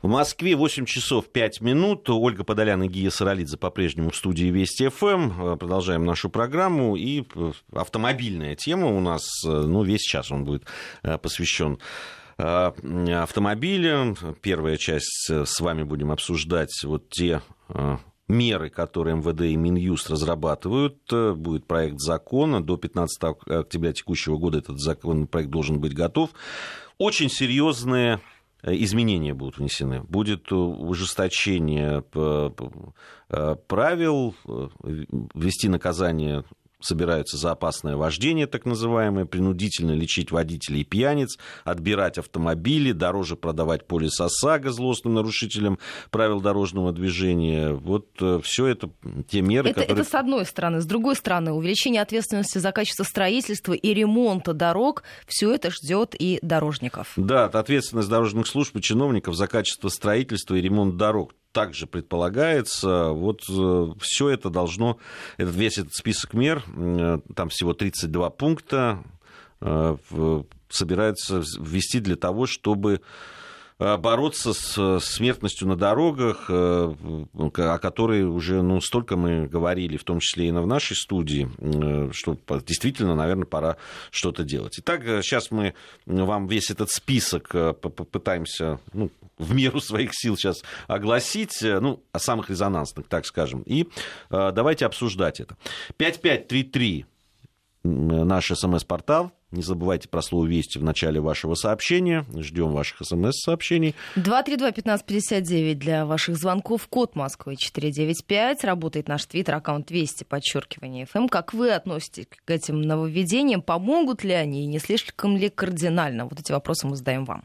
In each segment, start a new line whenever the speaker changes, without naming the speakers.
В Москве 8 часов 5 минут. Ольга Подолян и Гия Саралидзе по-прежнему в студии Вести ФМ. Продолжаем нашу программу. И автомобильная тема у нас, ну, весь час он будет посвящен автомобилям. Первая часть с вами будем обсуждать вот те меры, которые МВД и Минюст разрабатывают. Будет проект закона. До 15 октября текущего года этот законопроект должен быть готов. Очень серьезные Э, изменения будут внесены. Будет ужесточение э, правил, э, ввести наказание собираются за опасное вождение, так называемое, принудительно лечить водителей и пьяниц, отбирать автомобили, дороже продавать полис ОСАГО злостным нарушителям правил дорожного движения. Вот э, все это те меры,
это,
которые...
Это с одной стороны. С другой стороны, увеличение ответственности за качество строительства и ремонта дорог, все это ждет и дорожников.
Да, ответственность дорожных служб и чиновников за качество строительства и ремонт дорог также предполагается. Вот э, все это должно, этот, весь этот список мер, э, там всего 32 пункта, э, собирается ввести для того, чтобы бороться с смертностью на дорогах, о которой уже ну, столько мы говорили, в том числе и в нашей студии, что действительно, наверное, пора что-то делать. Итак, сейчас мы вам весь этот список попытаемся ну, в меру своих сил сейчас огласить, э, ну, о самых резонансных, так скажем. И э, давайте обсуждать это. 5533 наш смс-портал. Не забывайте про слово «Вести» в начале вашего сообщения. Ждем ваших смс-сообщений.
232-1559 для ваших звонков. Код Москвы 495. Работает наш твиттер-аккаунт «Вести», подчеркивание ФМ. Как вы относитесь к этим нововведениям? Помогут ли они и не слишком ли кардинально? Вот эти вопросы мы задаем вам.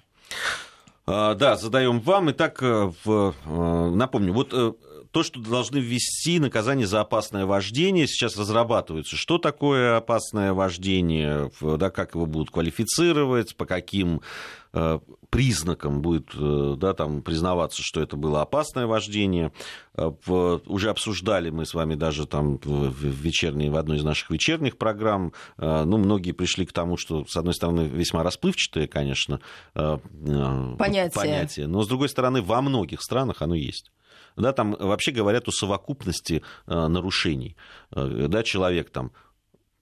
А, да, задаем вам. Итак, э, в, э, напомню, вот э, то, что должны ввести наказание за опасное вождение, сейчас разрабатывается. Что такое опасное вождение, да, как его будут квалифицировать, по каким признаком будет э, да, там, признаваться, что это было опасное вождение. Э, уже обсуждали мы с вами даже там в, вечерней, в одной из наших вечерних программ. Э, ну, многие пришли к тому, что, с одной стороны, весьма расплывчатое, конечно, понятие. понятие, но, с другой стороны, во многих странах оно есть. Да, там вообще говорят о совокупности нарушений. Да, человек там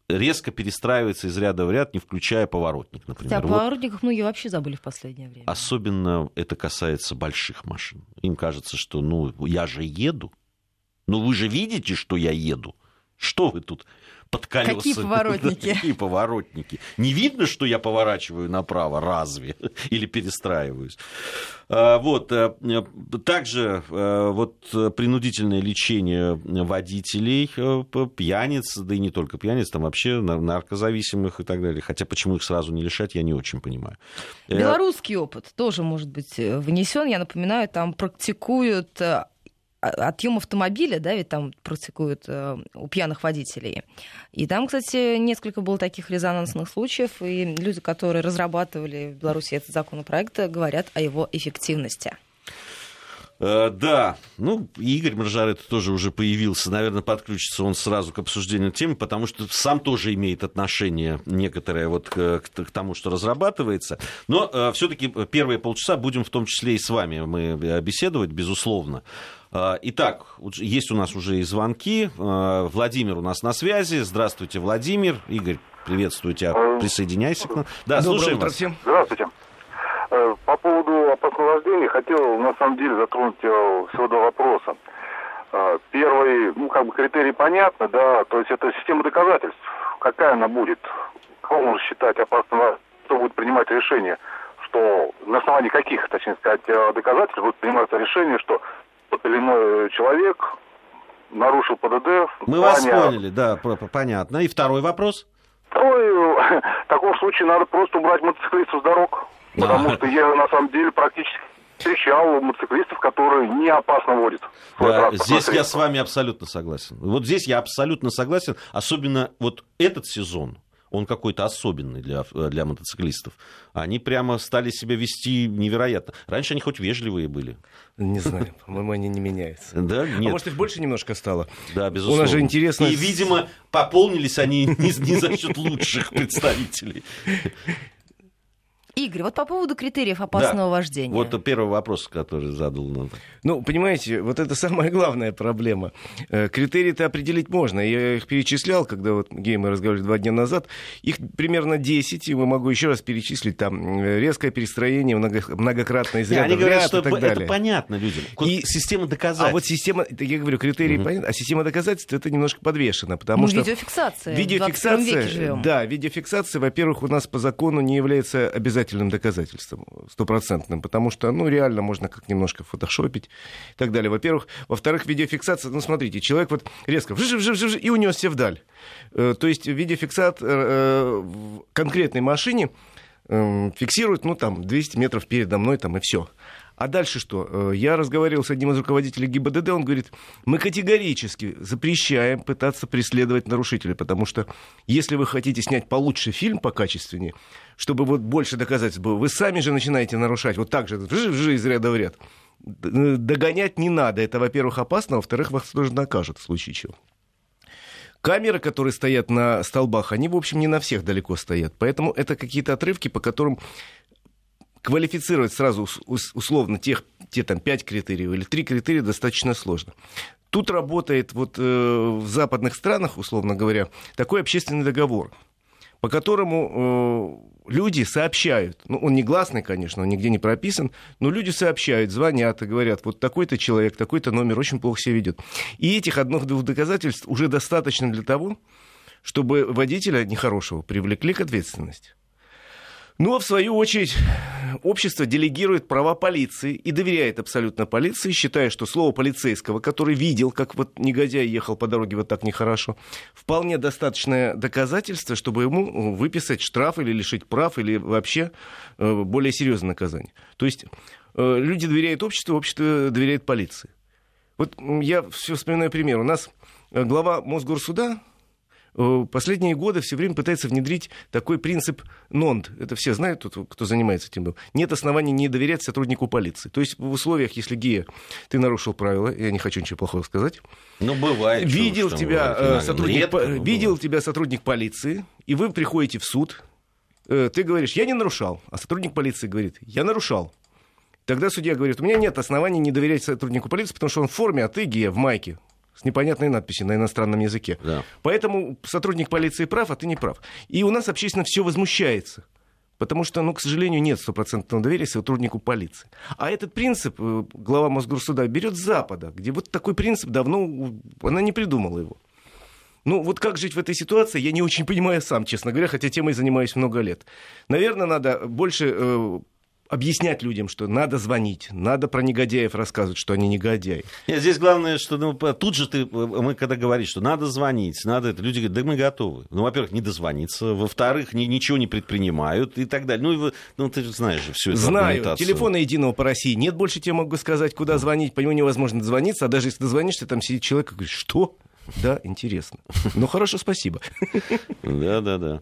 резко перестраивается из ряда в ряд, не включая поворотник, например.
Да, о поворотниках многие вообще забыли в последнее время.
Особенно это касается больших машин. Им кажется, что ну я же еду. Ну вы же видите, что я еду. Что вы тут под колеса.
Какие поворотники?
Какие поворотники? Не видно, что я поворачиваю направо, разве? Или перестраиваюсь? А, вот. Э, также э, вот принудительное лечение водителей, э, пьяниц, да и не только пьяниц, там вообще наркозависимых и так далее. Хотя почему их сразу не лишать, я не очень понимаю.
Белорусский опыт тоже может быть внесен. Я напоминаю, там практикуют отъем автомобиля, да, ведь там практикуют э, у пьяных водителей. И там, кстати, несколько было таких резонансных случаев, и люди, которые разрабатывали в Беларуси этот законопроект, говорят о его эффективности.
Э, да, ну, Игорь Маржарет тоже уже появился, наверное, подключится он сразу к обсуждению темы, потому что сам тоже имеет отношение некоторое вот к, к тому, что разрабатывается. Но э, все-таки первые полчаса будем в том числе и с вами мы э, беседовать, безусловно. Э, итак, есть у нас уже и звонки. Владимир у нас на связи. Здравствуйте, Владимир. Игорь, приветствую тебя. Присоединяйся к нам.
Да, Доброе слушаем утро вас. всем. Здравствуйте. По поводу опасного вождения хотел на самом деле затронуть э, всего два вопроса. Э, первый, ну, как бы критерий понятно, да, то есть это система доказательств. Какая она будет? Кого можно считать опасным? Кто будет принимать решение? Что на основании каких, точнее сказать, э, доказательств будет приниматься решение, что тот или иной человек нарушил ПДД.
Мы плане... вас поняли, да, понятно. И второй вопрос?
Второй, в таком случае надо просто убрать мотоциклистов с дорог. Потому что я на самом деле практически встречал мотоциклистов, которые не опасно водят.
Да, здесь я с вами абсолютно согласен. Вот здесь я абсолютно согласен. Особенно вот этот сезон, он какой-то особенный для, для мотоциклистов. Они прямо стали себя вести невероятно. Раньше они хоть вежливые были.
Не знаю, по-моему, они не меняются.
Да, нет.
А может, их больше немножко стало?
Да, безусловно.
У нас же интересно...
И, видимо, пополнились они не, не за счет лучших представителей.
Игорь, вот по поводу критериев опасного
Да.
вождения.
Вот первый вопрос, который задал. ну,
Ну, понимаете, вот это самая главная проблема. Э, Критерии-то определить можно. Я их перечислял, когда вот Гей мы разговаривали два дня назад. Их примерно 10, и мы могу еще раз перечислить. Там резкое перестроение, много- многократное из
Не,
ряда
они говорят, что
и так
это
далее.
понятно людям.
И-
система доказательств.
А вот система, я говорю, критерии
Мгм.
понятны, а система доказательств это немножко подвешена, потому
ну,
что...
видеофиксация. в 21 веке живем.
да, видеофиксация, во-первых, у нас по закону не является обязательным доказательством, стопроцентным, потому что, ну, реально можно как немножко фотошопить и так далее. Во-первых. Во-вторых, видеофиксация, ну, смотрите, человек вот резко вжиж, вжиж, вжиж, и унесся вдаль. Э, То есть видеофиксатор э, в конкретной машине э, фиксирует, ну, там, 200 метров передо мной, там, и все. А дальше что? Э, Я разговаривал с одним из руководителей ГИБДД, он говорит, мы категорически запрещаем пытаться преследовать нарушителя, потому что если вы хотите снять получше фильм по качественнее, чтобы вот больше было, вы сами же начинаете нарушать, вот так же, вжи-вжи из ряда в ряд. Д- Догонять не надо, это, во-первых, опасно, а во-вторых, вас тоже накажут в случае чего. Камеры, которые стоят на столбах, они, в общем, не на всех далеко стоят. Поэтому это какие-то отрывки, по которым квалифицировать сразу ус- ус- условно тех, те там пять критериев или три критерия достаточно сложно. Тут работает вот э, в западных странах, условно говоря, такой общественный договор, по которому э, люди сообщают, ну, он не гласный, конечно, он нигде не прописан, но люди сообщают, звонят и говорят, вот такой-то человек, такой-то номер очень плохо себя ведет. И этих одних-двух доказательств уже достаточно для того, чтобы водителя нехорошего привлекли к ответственности. Ну, а в свою очередь, общество делегирует права полиции и доверяет абсолютно полиции, считая, что слово полицейского, который видел, как вот негодяй ехал по дороге вот так нехорошо, вполне достаточное доказательство, чтобы ему выписать штраф или лишить прав, или вообще э, более серьезное наказание. То есть э, люди доверяют обществу, общество доверяет полиции. Вот я все вспоминаю пример. У нас э, глава Мосгорсуда э, последние годы все время пытается внедрить такой принцип НОНД. Это все знают, тут, кто занимается этим был. Нет оснований не доверять сотруднику полиции. То есть в условиях, если ГИА, ты нарушил правила, я не хочу ничего плохого сказать,
Ну, бывает. что
видел
там
тебя,
бывает,
э, сотрудник,
Редко,
по-
но
видел
бывает.
тебя сотрудник полиции, и вы приходите в суд, э, ты говоришь, я не нарушал, а сотрудник полиции говорит, я нарушал. Тогда судья говорит, у меня нет оснований не доверять сотруднику полиции, потому что он в форме, а ты гея в майке с непонятной надписью на иностранном языке.
Да.
Поэтому сотрудник полиции прав, а ты не прав. И у нас общественно все возмущается. Потому что, ну, к сожалению, нет стопроцентного доверия сотруднику полиции. А этот принцип э, глава Мосгорсуда берет с Запада, где вот такой принцип давно, она не придумала его. Ну, вот как жить в этой ситуации, я не очень понимаю сам, честно говоря, хотя темой занимаюсь много лет. Наверное, надо больше э, объяснять людям, что надо звонить, надо про негодяев рассказывать, что они негодяи.
Нет, здесь главное, что ну, тут же ты, э, мы когда говорим, что надо звонить, надо это, люди говорят, да мы готовы. Ну, во-первых, не дозвониться, во-вторых, ни- ничего не предпринимают и так далее. Ну, и ну ты же знаешь же всю эту
Знаю, телефона единого по России нет, больше тебе могу сказать, куда звонить, по нему невозможно дозвониться, а даже если дозвонишься, там сидит человек и говорит, что? Да, интересно. Ну, хорошо, спасибо.
Да, да, да.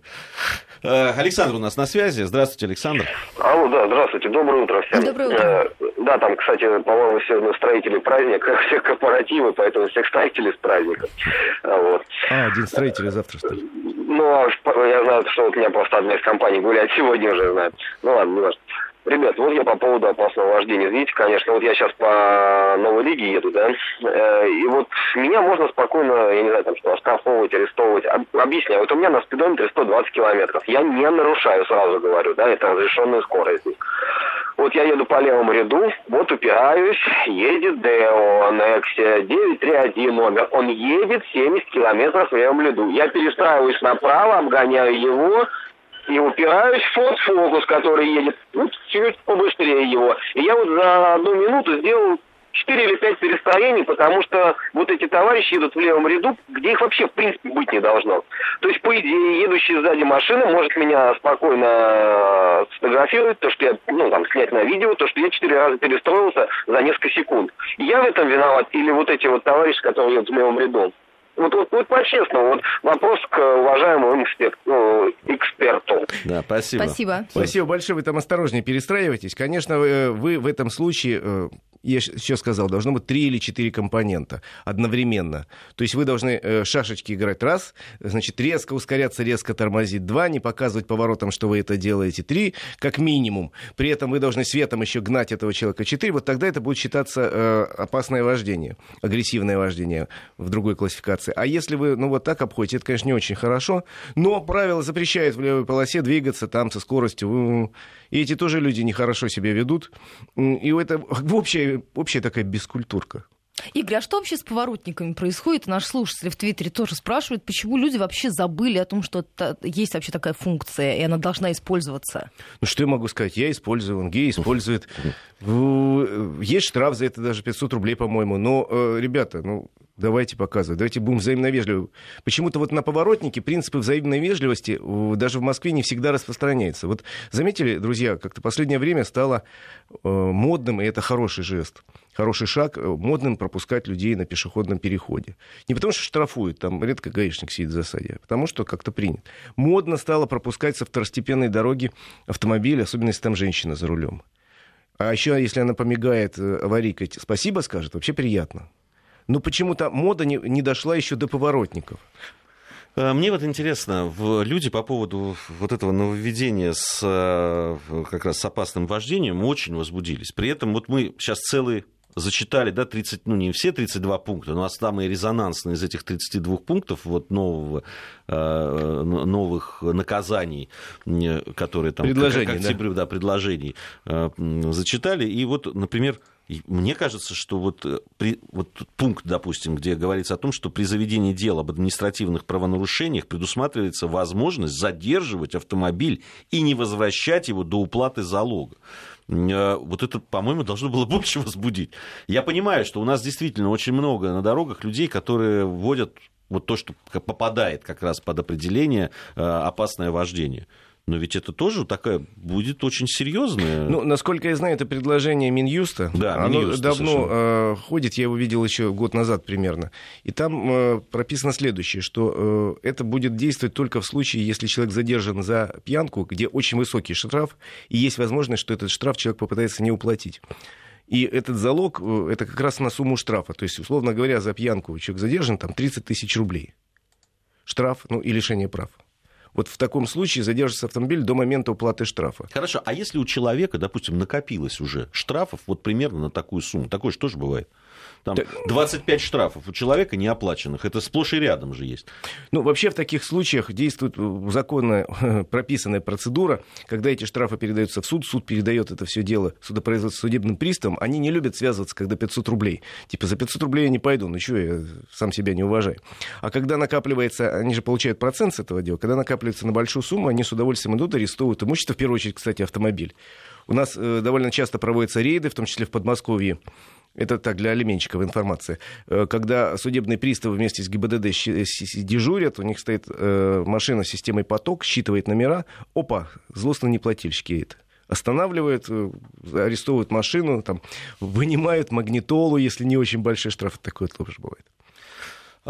Э, Александр у нас на связи. Здравствуйте, Александр.
Алло, да, здравствуйте, доброе утро всем.
Доброе утро.
Э, да, там, кстати, по-моему, сегодня у строителей праздник, всех корпоративы, поэтому всех строителей с праздником. А, Вот.
А, день строителя завтра, что ли?
Ну, а я знаю, что вот у меня просто одна из компаний гуляет сегодня уже, знаю. Ну ладно, не важно. Ребят, вот я по поводу опасного вождения. Извините, конечно, вот я сейчас по новой лиге еду, да, э, и вот меня можно спокойно, я не знаю, там что, оштрафовывать, арестовывать. Об- Объясняю, вот у меня на спидометре 120 километров. Я не нарушаю, сразу говорю, да, это разрешенная скорость. Вот я еду по левому ряду, вот упираюсь, едет Део, Nexia 931 номер. Он едет 70 километров в левом ряду. Я перестраиваюсь направо, обгоняю его, и упираюсь в Ford Focus, который едет ну, чуть побыстрее его. И я вот за одну минуту сделал 4 или 5 перестроений, потому что вот эти товарищи едут в левом ряду, где их вообще в принципе быть не должно. То есть, по идее, едущая сзади машина может меня спокойно сфотографировать, то, что я, ну, там, снять на видео, то, что я 4 раза перестроился за несколько секунд. Я в этом виноват или вот эти вот товарищи, которые едут в левом ряду? Вот, вот, вот по-честному, вот вопрос к уважаемому эксперт- ну, эксперту.
Да, спасибо.
Спасибо.
Спасибо большое, вы там осторожнее перестраивайтесь. Конечно, вы, вы в этом случае, э, я еще сказал, должно быть три или четыре компонента одновременно. То есть вы должны э, шашечки играть раз, значит, резко ускоряться, резко тормозить два, не показывать поворотом, что вы это делаете три, как минимум. При этом вы должны светом еще гнать этого человека четыре. Вот тогда это будет считаться э, опасное вождение, агрессивное вождение в другой классификации. А если вы, ну, вот так обходите, это, конечно, не очень хорошо, но правило запрещает в левой полосе двигаться там со скоростью. И эти тоже люди нехорошо себя ведут. И это общая, общая такая бескультурка.
Игорь, а что вообще с поворотниками происходит? Наш слушатель в Твиттере тоже спрашивает, почему люди вообще забыли о том, что есть вообще такая функция, и она должна использоваться.
Ну, что я могу сказать? Я использую, он гей использует. Есть штраф за это даже 500 рублей, по-моему. Но, э, ребята, ну, Давайте показывать. Давайте будем взаимно вежливы. Почему-то вот на поворотнике принципы взаимной вежливости даже в Москве не всегда распространяются. Вот заметили, друзья, как-то последнее время стало э, модным, и это хороший жест, хороший шаг, э, модным пропускать людей на пешеходном переходе. Не потому что штрафуют, там редко гаишник сидит в засаде, а потому что как-то принят. Модно стало пропускать со второстепенной дороги автомобили, особенно если там женщина за рулем. А еще, если она помигает э, аварийкой, спасибо скажет, вообще приятно но почему-то мода не, не дошла еще до поворотников.
Э, мне вот интересно, люди по поводу вот этого нововведения с как раз с опасным вождением очень возбудились. При этом вот мы сейчас целый зачитали, да, 30, ну не все 32 пункта, но самые резонансные из этих 32 пунктов вот нового, э, новых наказаний, которые там...
Предложений,
как, как да. да, предложений зачитали. И вот, например, мне кажется, что вот, э, при, вот пункт, допустим, где говорится о том, что при заведении дела об административных правонарушениях предусматривается возможность задерживать автомобиль и не возвращать его до уплаты залога. Э, вот это, по-моему, должно было больше возбудить. Я понимаю, что у нас действительно очень много на дорогах людей, которые вводят вот то, что попадает как раз под определение э, опасное вождение. Но ведь это тоже такая будет очень серьезная.
Ну, насколько я знаю, это предложение Минюста.
Да,
Оно Минюста, давно э, ходит, я его видел еще год назад примерно. И там э, прописано следующее, что э, это будет действовать только в случае, если человек задержан за пьянку, где очень высокий штраф, и есть возможность, что этот штраф человек попытается не уплатить. И этот залог, это как раз на сумму штрафа. То есть, условно говоря, за пьянку человек задержан, там 30 тысяч рублей. Штраф, ну и лишение прав вот в таком случае задержится автомобиль до момента уплаты штрафа.
Хорошо, а если у человека, допустим, накопилось уже штрафов вот примерно на такую сумму, такое же тоже бывает? Там 25 штрафов у человека неоплаченных. Это сплошь и рядом же есть.
Ну, вообще в таких случаях действует э, законно прописанная процедура, когда эти штрафы передаются в суд, суд передает это все дело судопроизводству судебным приставам. Они не любят связываться, когда 500 рублей. Типа, за 500 рублей я не пойду, ну что, я сам себя не уважаю. А когда накапливается, они же получают процент с этого дела, когда накапливается на большую сумму, они с удовольствием идут, арестовывают имущество, в первую очередь, кстати, автомобиль. У нас э, довольно часто проводятся рейды, в том числе в Подмосковье, это так, для алименщиков информация. Э, когда судебные приставы вместе с ГИБДД дежурят, у них стоит э, машина с системой поток, считывает номера. Опа, злостные неплательщики это останавливают, э, арестовывают машину, там, вынимают магнитолу, если не очень большой штраф. Такое тоже бывает.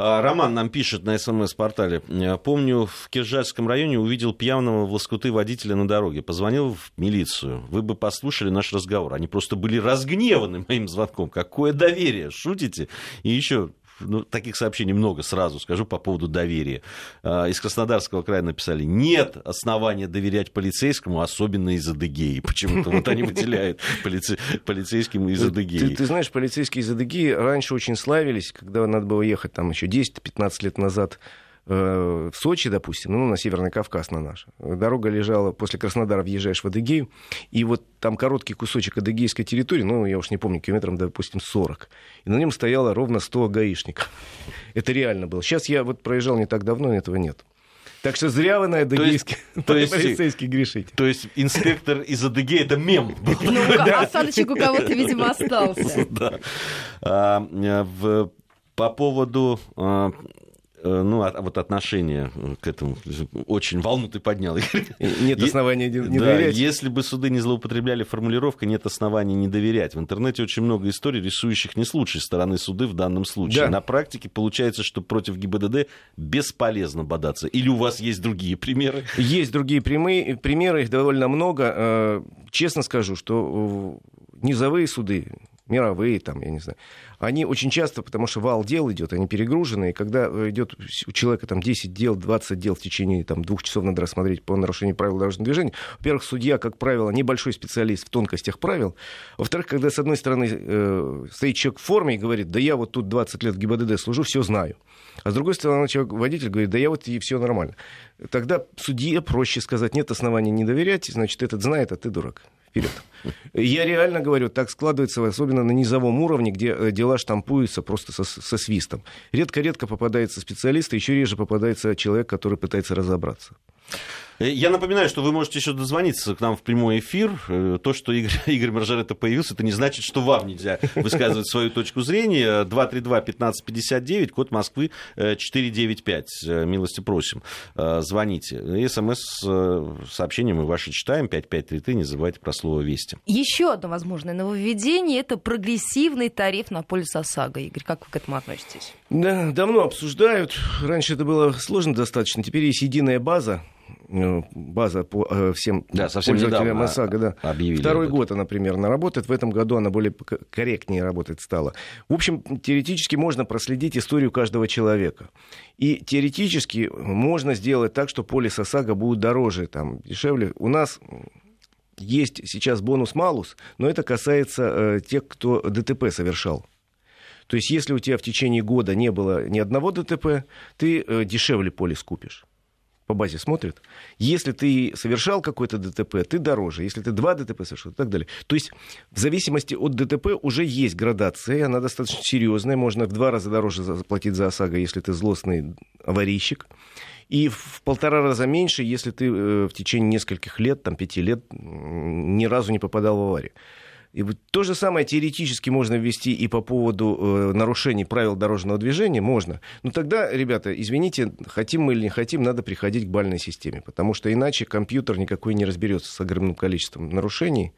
А, Роман нам пишет на СМС-портале. Помню, в Киржальском районе увидел пьяного в лоскуты водителя на дороге. Позвонил в милицию. Вы бы послушали наш разговор. Они просто были разгневаны моим звонком. Какое доверие, шутите? И еще ну, таких сообщений много, сразу скажу, по поводу доверия. А, из Краснодарского края написали, нет основания доверять полицейскому, особенно из Адыгеи. Почему-то вот они выделяют полице... полицейским из Адыгеи.
Ты, ты знаешь, полицейские из Адыгеи раньше очень славились, когда надо было ехать там еще 10-15 лет назад в Сочи, допустим, ну, на Северный Кавказ на наш, дорога лежала, после Краснодара въезжаешь в Адыгею, и вот там короткий кусочек адыгейской территории, ну, я уж не помню, километром, допустим, 40, и на нем стояло ровно 100 гаишников. Это реально было. Сейчас я вот проезжал не так давно, этого нет. Так что зря вы на адыгейский
то есть, полицейский гришите. То есть инспектор из Адыгеи это мем.
Ну, осадочек у кого-то, видимо, остался. Да.
А, в, по поводу а, Э, ну, а, вот отношение к этому очень волну ты поднял.
Нет оснований не, не да, доверять.
Если бы суды не злоупотребляли формулировкой, нет оснований не доверять. В интернете очень много историй, рисующих не с лучшей стороны суды в данном случае. Да. На практике получается, что против ГИБДД бесполезно бодаться. Или у вас есть другие примеры?
Есть другие прямые, примеры, их довольно много. Э, честно скажу, что низовые суды, мировые, там, я не знаю, они очень часто, потому что вал дел идет, они перегружены, и когда идет у человека там 10 дел, 20 дел в течение там, двух часов надо рассмотреть по нарушению правил дорожного движения, во-первых, судья, как правило, небольшой специалист в тонкостях правил, во-вторых, когда с одной стороны э, стоит человек в форме и говорит, да я вот тут 20 лет в ГИБДД служу, все знаю, а с другой стороны, человек, водитель говорит, да я вот и все нормально. Тогда судье проще сказать, нет оснований не доверять, значит, этот знает, а ты дурак вперед. Я реально говорю, так складывается, особенно на низовом уровне, где э, дела штампуются просто со, со свистом. Редко-редко попадается специалист, а еще реже попадается человек, который пытается разобраться.
Э, я напоминаю, что вы можете еще дозвониться к нам в прямой эфир. Э, то, что Игорь, Игорь Маржарета появился, это не значит, что вам нельзя высказывать свою точку зрения. 232-1559, код Москвы 495. Э, милости просим. Звоните. СМС сообщения мы ваши читаем. 5533. Не забывайте про слово «Вести».
Еще одно возможное нововведение – это прогрессивный тариф на полис ОСАГО. Игорь, как вы к этому относитесь?
Да, давно обсуждают. Раньше это было сложно достаточно. Теперь есть единая база база по э, всем
да, совсем пользователям
ОСАГО. Да. Второй год она примерно работает. В этом году она более корректнее работать стала. В общем, теоретически можно проследить историю каждого человека. И теоретически можно сделать так, что полис ОСАГО будет дороже, там, дешевле. У нас есть сейчас бонус-малус, но это касается э, тех, кто ДТП совершал. То есть, если у тебя в течение года не было ни одного ДТП, ты э, дешевле полис купишь по базе смотрят. Если ты совершал какой-то ДТП, ты дороже. Если ты два ДТП совершил и так далее. То есть в зависимости от ДТП уже есть градация, она достаточно серьезная. Можно в два раза дороже заплатить за ОСАГО, если ты злостный аварийщик. И в полтора раза меньше, если ты э, в течение нескольких лет, там, пяти лет, ни разу не попадал в аварию. И вот то же самое теоретически можно ввести и по поводу э, нарушений правил дорожного движения, можно. Но тогда, ребята, извините, хотим мы или не хотим, надо приходить к бальной системе, потому что иначе компьютер никакой не разберется с огромным количеством нарушений.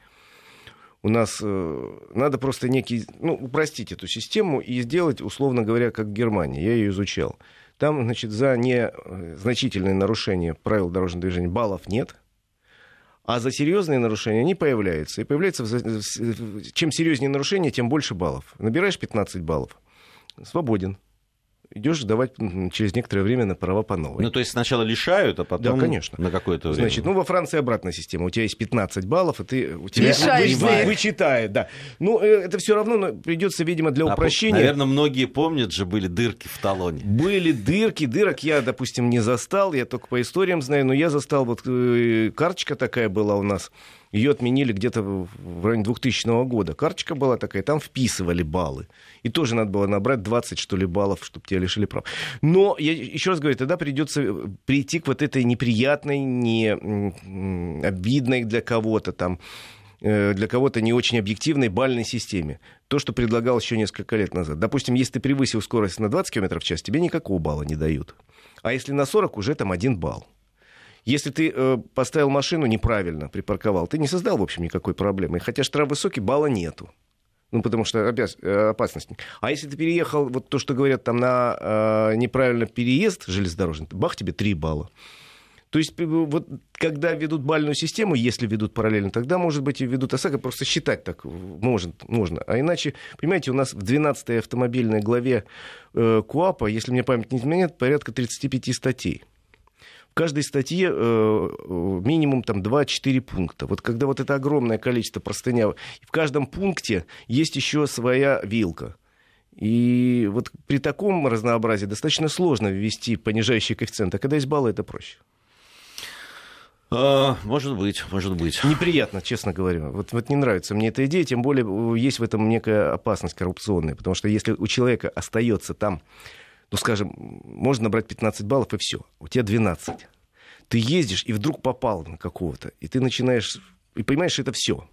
У нас э, надо просто некий, ну, упростить эту систему и сделать, условно говоря, как в Германии. Я ее изучал. Там, значит, за незначительное нарушение правил дорожного движения баллов нет – а за серьезные нарушения они появляются. И появляются, чем серьезнее нарушение, тем больше баллов. Набираешь 15 баллов, свободен идешь давать через некоторое время на права по новой.
Ну, то есть сначала лишают, а потом
да, конечно.
на какое-то время.
Значит, ну, во Франции обратная система. У тебя есть 15 баллов, и ты у тебя
вы,
вычитает, да. Ну, э, это все равно но придется, видимо, для а упрощения.
А, наверное, многие помнят же, были дырки в талоне.
Были дырки, дырок я, допустим, не застал, я только по историям знаю, но я застал, вот э, карточка такая была у нас, ее отменили где-то в районе 2000 года. Карточка была такая, там вписывали баллы. И тоже надо было набрать 20, что ли, баллов, чтобы тебя лишили прав. Но, я еще раз говорю, тогда придется э, прийти к вот этой неприятной, не обидной для кого-то там э, для кого-то не очень объективной бальной системе. То, что предлагал еще несколько лет назад. Допустим, если ты превысил скорость на 20 км в час, тебе никакого балла не дают. А если на 40, уже там один балл. Если ты э, поставил машину неправильно, припарковал, ты не создал, в общем, никакой проблемы. Хотя штраф высокий, балла нету. Ну, потому что обяз... Э, опасность. А если ты переехал, вот то, что говорят там на э, неправильно переезд железнодорожный, бах, тебе 3 балла. То есть, э, вот когда ведут бальную систему, если ведут параллельно, тогда, может быть, и ведут ОСАГО, просто считать так может, можно. А иначе, понимаете, у нас в 12-й автомобильной главе э, КУАПа, если мне память не изменяет, порядка 35 статей в каждой статье э, э минимум там 2-4 пункта. Вот когда вот это огромное количество простыня, в каждом пункте есть еще своя вилка. И вот при таком разнообразии достаточно сложно ввести понижающий коэффициент, а когда есть баллы, это проще.
А, может быть, может быть.
Неприятно, честно говоря. Вот, вот не нравится мне эта идея, тем более э, есть в этом некая опасность коррупционная, потому что если у человека остается там ну, скажем, можно набрать 15 баллов, и все. У тебя 12. Ты ездишь, и вдруг попал на какого-то, и ты начинаешь, и понимаешь, это все.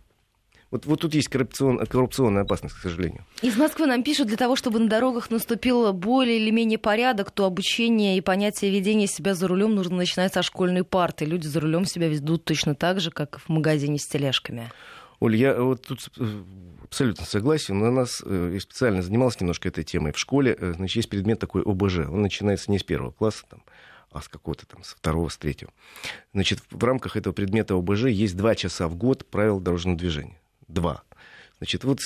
Вот, вот тут есть коррупцион, коррупционная опасность, к сожалению.
Из Москвы нам пишут, для того, чтобы на дорогах наступил более или менее порядок, то обучение и понятие ведения себя за рулем нужно начинать со школьной парты. Люди за рулем себя ведут точно так же, как в магазине с тележками.
Оль, я вот тут э, абсолютно согласен. У нас э, я специально занимался немножко этой темой. В школе, э, значит, есть предмет такой ОБЖ. Он начинается не с первого класса, там, а с какого-то там, с второго, с третьего. Значит, в рамках этого предмета ОБЖ есть два часа в год правил дорожного движения. Два. Значит, вот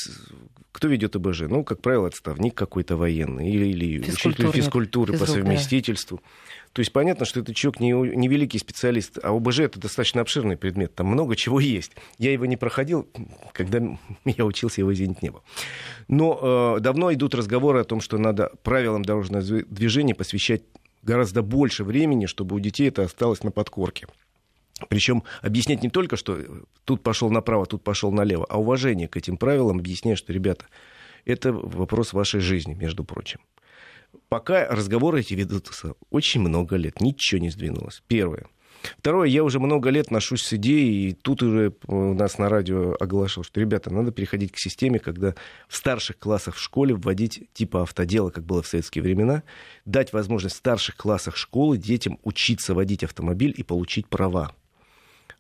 кто ведет ОБЖ? Ну, как правило, отставник какой-то военный или, или учитель физкультуры по совместительству. Да. То есть понятно, что этот человек не, не великий специалист, а ОБЖ это достаточно обширный предмет, там много чего есть. Я его не проходил, когда я учился, его извините не было. Но э, давно идут разговоры о том, что надо правилам дорожного движения посвящать гораздо больше времени, чтобы у детей это осталось на подкорке. Причем объяснять не только, что тут пошел направо, тут пошел налево, а уважение к этим правилам, объясняя, что, ребята, это вопрос вашей жизни, между прочим. Пока разговоры эти ведутся очень много лет, ничего не сдвинулось. Первое. Второе, я уже много лет ношусь с идеей, и тут уже у нас на радио оглашивал, что, ребята, надо переходить к системе, когда в старших классах в школе вводить типа автодела, как было в советские времена, дать возможность в старших классах школы детям учиться водить автомобиль и получить права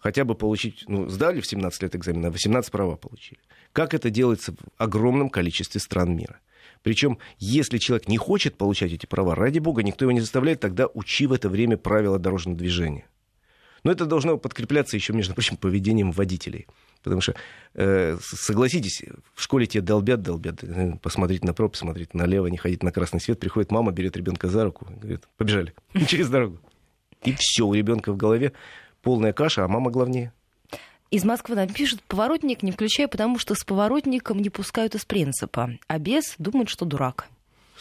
хотя бы получить, ну, сдали в 17 лет экзамен, а 18 права получили. Как это делается в огромном количестве стран мира. Причем, если человек не хочет получать эти права, ради бога, никто его не заставляет, тогда учи в это время правила дорожного движения. Но это должно подкрепляться еще, между прочим, поведением водителей. Потому что, э, согласитесь, в школе тебе долбят, долбят, э, посмотреть направо, посмотреть налево, не ходить на красный свет. Приходит мама, берет ребенка за руку, говорит, побежали через дорогу. И все, у ребенка в голове полная каша, а мама главнее.
Из Москвы нам пишут, поворотник не включаю, потому что с поворотником не пускают из принципа, а без думают, что дурак.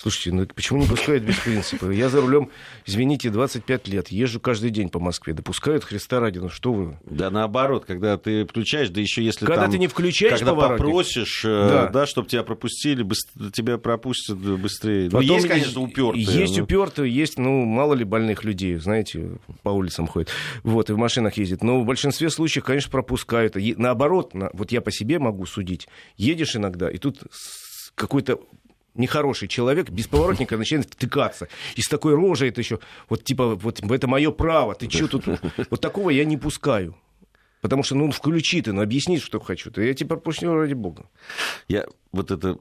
Слушайте, ну почему не пускают без принципа? Я за рулем, извините, 25 лет, езжу каждый день по Москве. Допускают Христа ради, ну что вы?
Да наоборот, когда ты включаешь, да еще если
Когда
там,
ты не включаешь
Когда
поворотник.
попросишь, э, да, да чтобы тебя пропустили, быстр, тебя пропустят быстрее. Ну, Потом ну, есть, конечно, упертые.
Есть но... упертые, есть, ну, мало ли больных людей, знаете, по улицам ходят. Вот, и в машинах ездят. Но в большинстве случаев, конечно, пропускают. Наоборот, вот я по себе могу судить. Едешь иногда, и тут какой-то нехороший человек без поворотника начинает втыкаться. И с такой рожей это еще, вот типа, вот это мое право, ты что тут? Вот такого я не пускаю. Потому что, ну, включи ты, ну, объясни, что хочу. Ты, я тебя пропущу ради бога.
Я вот это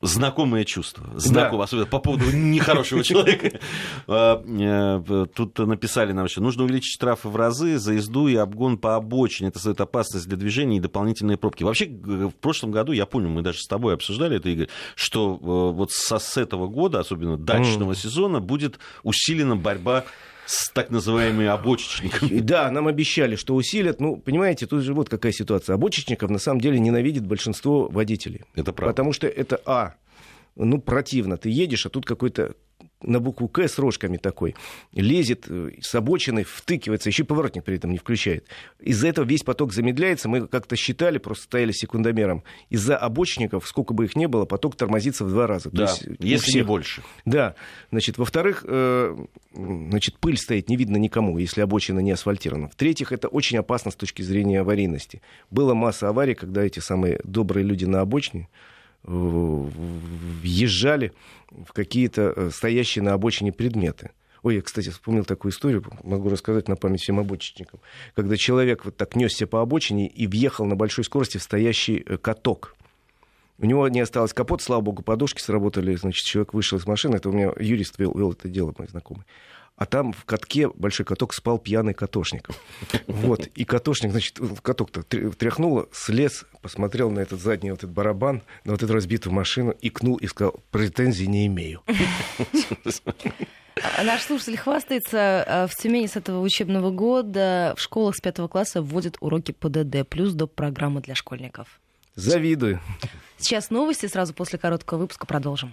знакомое чувство, знакомое, да. особенно по поводу нехорошего человека. А, э, тут написали нам еще, нужно увеличить штрафы в разы за езду и обгон по обочине. Это создает опасность для движения и дополнительные пробки. Вообще, в прошлом году, я помню, мы даже с тобой обсуждали это, Игорь, что э, вот с этого года, особенно дачного сезона, будет усилена борьба с так называемыми обочечниками.
Да, нам обещали, что усилят. Ну, понимаете, тут же вот какая ситуация. Обочечников на самом деле ненавидит большинство водителей.
Это правда.
Потому что это, а, ну, противно. Ты едешь, а тут какой-то на букву К с рожками такой, лезет э, с обочины, втыкивается, еще и поворотник при этом не включает. Из-за этого весь поток замедляется. Мы как-то считали, просто стояли секундомером. Из-за обочников, сколько бы их ни было, поток тормозится в два раза.
Да, То есть, если всех... не больше.
Да. Значит, во-вторых, э, значит, пыль стоит, не видно никому, если обочина не асфальтирована. В-третьих, это очень опасно с точки зрения аварийности. Была масса аварий, когда эти самые добрые люди на обочине въезжали в какие-то э, стоящие на обочине предметы. Ой, я, кстати, вспомнил такую историю, могу рассказать на память всем обочечникам. Когда человек вот так несся по обочине и въехал на большой скорости в стоящий э, каток. У него не осталось капот, слава богу, подушки сработали, значит, человек вышел из машины, это у меня юрист вел, вел это дело, мой знакомый а там в катке большой каток спал пьяный катошник. Вот, и катошник, значит, каток-то тряхнуло, слез, посмотрел на этот задний вот этот барабан, на вот эту разбитую машину, икнул и сказал, претензий не имею.
А наш слушатель хвастается, а, в Тюмени с этого учебного года в школах с пятого класса вводят уроки ПДД, плюс доп. программы для школьников.
Завидую.
Сейчас новости, сразу после короткого выпуска продолжим.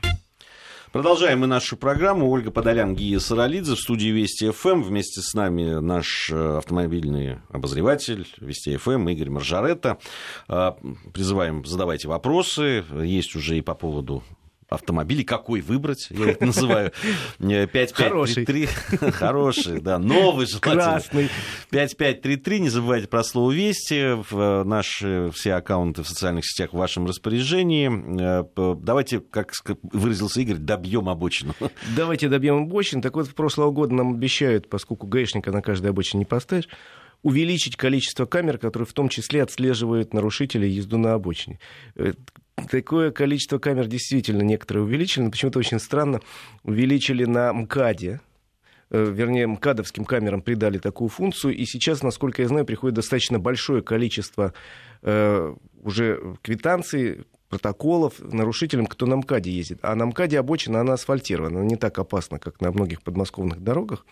Продолжаем мы нашу программу. Ольга Подолян, Гия Саралидзе в студии Вести ФМ. Вместе с нами наш э, автомобильный обозреватель Вести ФМ Игорь Маржаретта. Э, призываем, задавайте вопросы. Есть уже и по поводу автомобилей, какой выбрать, я их называю. 5533. Хороший, да, новый желательно. Красный. 5533, не забывайте про слово «Вести», в наши все аккаунты в социальных сетях в вашем распоряжении. Э, давайте, как выразился Игорь, добьем обочину.
Давайте добьем обочину. Так вот, в прошлого года нам обещают, поскольку гаишника на каждой обочине не поставишь, увеличить количество камер, которые в том числе отслеживают нарушителей езду на обочине. Такое количество камер действительно некоторые увеличили, почему-то очень странно увеличили на МКАДе, э, вернее, МКАДовским камерам придали такую функцию, и сейчас, насколько я знаю, приходит достаточно большое количество э, уже квитанций протоколов нарушителям, кто на МКАДе ездит. А на МКАДе обочина, она асфальтирована, она не так опасна, как на многих подмосковных дорогах.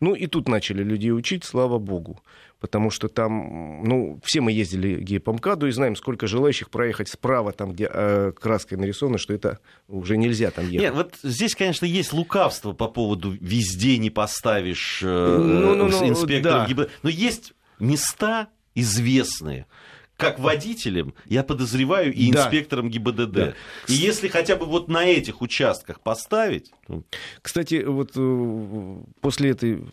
Ну и тут начали людей учить, слава богу. Потому что там, ну, все мы ездили по МКАДу и знаем, сколько желающих проехать справа, там, где э, краской нарисовано, что это уже нельзя там ехать.
Нет, вот здесь, конечно, есть лукавство по поводу «везде не поставишь э, ну, ну, ну, инспекторов да. Но есть места известные, как водителем, я подозреваю, и да. инспектором ГИБДД. Да. И если хотя бы вот на этих участках поставить...
Кстати, вот э, после этой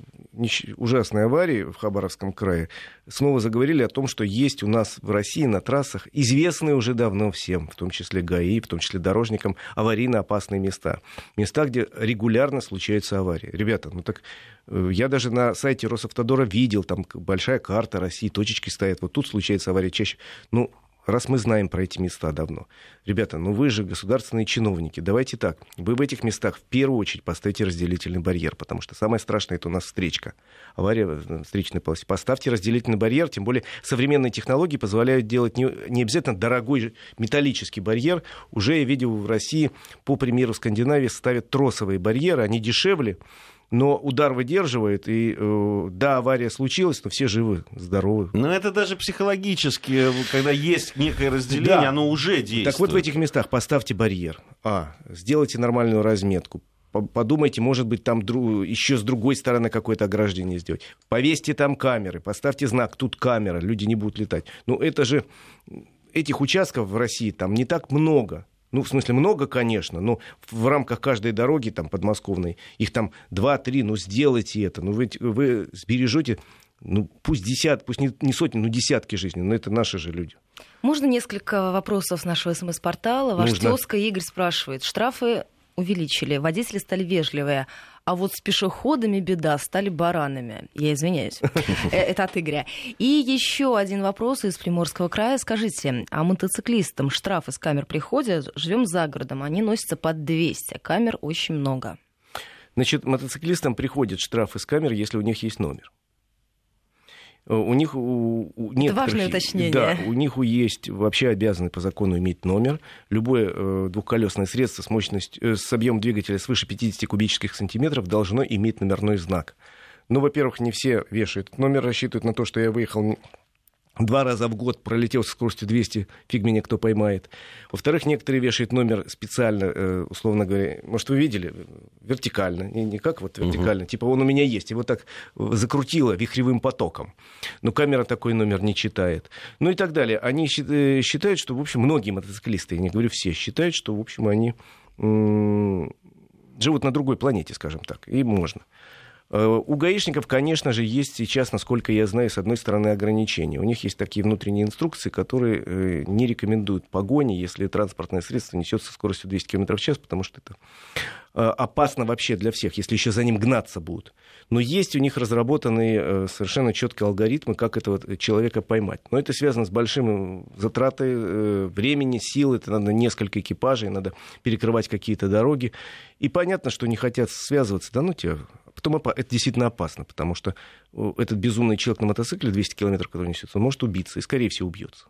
ужасной аварии в Хабаровском крае снова заговорили о том, что есть у нас в России на трассах известные уже давно всем, в том числе ГАИ, в том числе дорожникам, аварийно опасные места. Места, где регулярно случаются аварии. Ребята, ну так я даже на сайте Росавтодора видел, там большая карта России, точечки стоят. Вот тут случается авария чаще. Ну, раз мы знаем про эти места давно. Ребята, ну вы же государственные чиновники, давайте так. Вы в этих местах в первую очередь поставьте разделительный барьер, потому что самое страшное это у нас встречка. Авария в встречной полосе. Поставьте разделительный барьер, тем более современные технологии позволяют делать не, не обязательно дорогой металлический барьер. Уже я видел в России, по примеру Скандинавии, ставят тросовые барьеры, они дешевле, но удар выдерживает, и э, да, авария случилась, но все живы, здоровы.
Но это даже психологически, когда есть некое разделение, да. оно уже действует.
Так вот в этих местах поставьте барьер. А, сделайте нормальную разметку, подумайте, может быть, там дру... еще с другой стороны какое-то ограждение сделать. Повесьте там камеры, поставьте знак, тут камера, люди не будут летать. Ну, это же этих участков в России там не так много. Ну, в смысле, много, конечно, но в рамках каждой дороги там подмосковной, их там 2-3, ну, сделайте это. Ну, вы, вы сбережете, ну, пусть десят, пусть не, не сотни, но десятки жизней, но это наши же люди.
Можно несколько вопросов с нашего СМС-портала? Ваш Нужно. тезка Игорь спрашивает. Штрафы увеличили, водители стали вежливые, а вот с пешеходами беда, стали баранами. Я извиняюсь. Э, это от Игоря. И еще один вопрос из Приморского края. Скажите, а мотоциклистам штрафы с камер приходят? Живем за городом, они носятся под 200, камер очень много.
Значит, мотоциклистам приходят штрафы с камер, если у них есть номер. Э, у них у, у
Это важное уточнение.
Да, у них есть вообще обязаны по закону иметь номер. Любое э, двухколесное средство с мощностью, э, с объемом двигателя свыше 50 кубических сантиметров должно иметь номерной знак. Ну, во-первых, не все вешают. Номер рассчитывают на то, что я выехал два раза в год пролетел со скоростью 200, фиг меня кто поймает. Во-вторых, некоторые вешают номер специально, э, условно говоря, может, вы видели, вертикально, не, не как вот вертикально, угу. типа он у меня есть, его так закрутило вихревым потоком. Но камера такой номер не читает. Ну и так далее. Они э, считают, что, в общем, многие мотоциклисты, я не говорю все, считают, что, в общем, они живут на другой планете, скажем так, и можно. Э, у гаишников, конечно же, есть сейчас, насколько я знаю, с одной стороны ограничения. У них есть такие внутренние инструкции, которые э, не рекомендуют погони, если транспортное средство несется со скоростью 200 км в час, потому что это э, опасно вообще для всех, если еще за ним гнаться будут. Но есть у них разработанные совершенно четкие алгоритмы, как этого человека поймать. Но это связано с большим затратой времени, сил, это надо несколько экипажей, надо перекрывать какие-то дороги. И понятно, что не хотят связываться, да ну тебя Потом это действительно опасно, потому что этот безумный человек на мотоцикле 200 километров, который несется, он может убиться и, скорее всего, убьется.